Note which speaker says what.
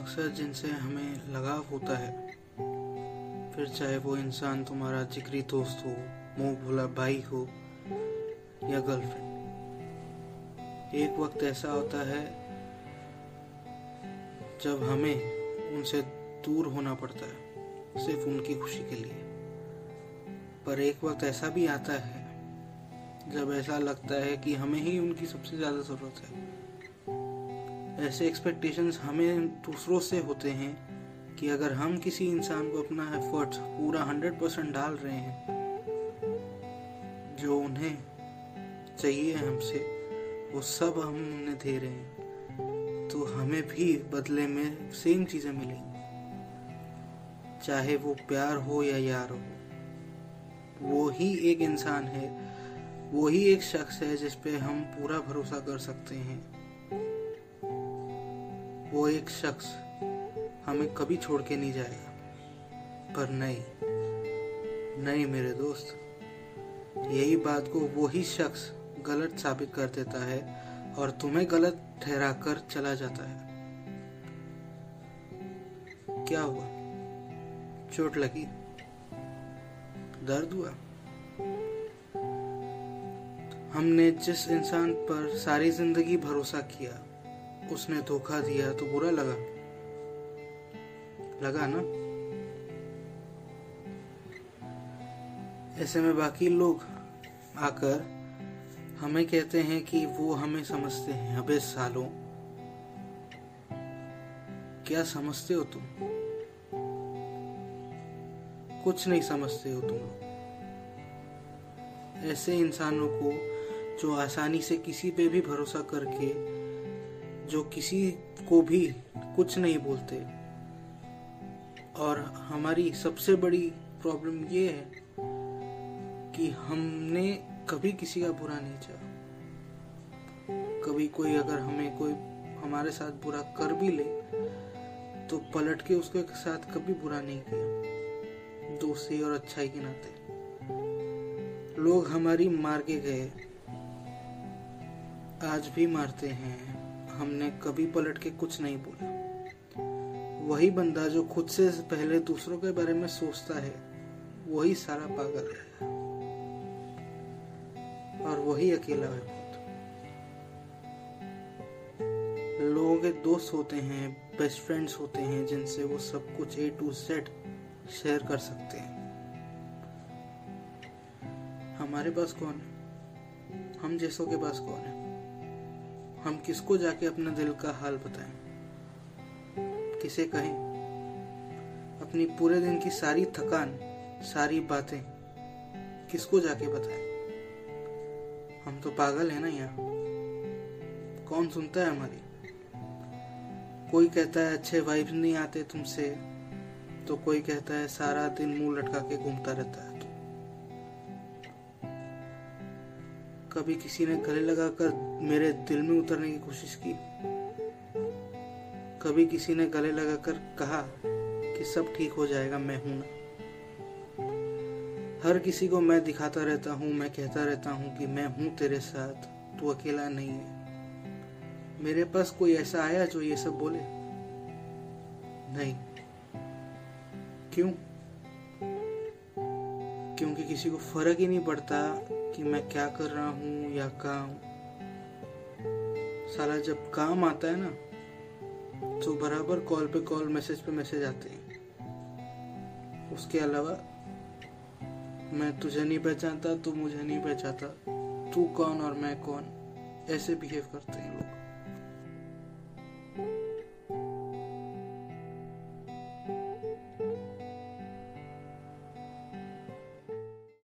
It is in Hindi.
Speaker 1: मकसद जिनसे हमें लगाव होता है, फिर चाहे वो इंसान तुम्हारा जिगरी दोस्त हो, मुँह भुला भाई हो, या गर्लफ्रेंड एक वक्त ऐसा होता है जब हमें उनसे दूर होना पड़ता है, सिर्फ़ उनकी खुशी के लिए। पर एक वक्त ऐसा भी आता है जब ऐसा लगता है कि हमें ही उनकी सबसे ज़्यादा ज़रूरत है। ऐसे एक्सपेक्टेशंस हमें दूसरों से होते हैं कि अगर हम किसी इंसान को अपना एफर्ट्स पूरा हंड्रेड परसेंट डाल रहे हैं, जो उन्हें चाहिए हमसे, वो सब हम उन्हें दे रहे हैं तो हमें भी बदले में सेम चीज़ें मिलेंगी। चाहे वो प्यार हो या यार हो, वो ही एक इंसान है, वो ही एक शख्स है जिस पे हम पूरा भरोसा कर सकते हैं। वो एक शख्स हमें कभी छोड़ के नहीं जाएगा। पर नहीं नहीं मेरे दोस्त, यही बात को वो ही शख्स गलत साबित कर देता है और तुम्हें गलत ठहरा कर चला जाता है। क्या हुआ? चोट लगी? दर्द हुआ? हमने जिस इंसान पर सारी ज़िंदगी भरोसा किया उसने धोखा दिया तो बुरा लगा। लगा ना? ऐसे में बाकी लोग आकर हमें कहते हैं कि वो हमें समझते हैं। अबे सालों, क्या समझते हो तुम? कुछ नहीं समझते हो तुम लोग। ऐसे इंसानों को जो आसानी से किसी पे भी भरोसा करके जो किसी को भी कुछ नहीं बोलते। और हमारी सबसे बड़ी प्रॉब्लम ये है कि हमने कभी किसी का बुरा नहीं चाहा। कभी कोई अगर हमें कोई हमारे साथ बुरा कर भी ले तो पलट के उसके साथ कभी बुरा नहीं किया। दोस्ती और अच्छाई के नाते। लोग हमारी मार के गए। आज भी मारते हैं। हमने कभी पलट के कुछ नहीं बोला। वही बंदा जो खुद से पहले दूसरों के बारे में सोचता है, वही सारा पागल है। और वही अकेला है बहुत लोगों के दोस्त होते हैं बेस्ट फ्रेंड्स होते हैं, जिनसे वो सब कुछ ए टू जेड शेयर कर सकते हैं। हमारे पास कौन है? हम जैसों के पास कौन है? हम किसको जाके अपना दिल का हाल बताएँ? किसे कहें? अपनी पूरे दिन की सारी थकान, सारी बातें किसको जाके बताएँ? हम तो पागल है ना यहाँ। कौन सुनता है हमारी? कोई कहता है, अच्छे वाइब्स नहीं आते तुमसे तो कोई कहता है, सारा दिन मुँह लटका के घूमता रहता है। कभी किसी ने गले लगाकर मेरे दिल में उतरने की कोशिश की। कभी किसी ने गले लगाकर कहा कि सब ठीक हो जाएगा, मैं हूँ ना। हर किसी को मैं दिखाता रहता हूँ, मैं कहता रहता हूँ कि मैं हूँ तेरे साथ, तू अकेला नहीं है। मेरे पास कोई ऐसा आया जो ये सब बोले? नहीं। क्यों? क्योंकि किसी को फ़र्क ही नहीं पड़ता कि मैं क्या कर रहा हूँ या हूँ। साला जब काम आता है ना तो बराबर कॉल पे कॉल मैसेज पे मैसेज आते हैं। उसके अलावा, मैं तुझे नहीं पहचानता, तू मुझे नहीं पहचानता। तू कौन और मैं कौन? ऐसे बिहेव करते हैं लोग।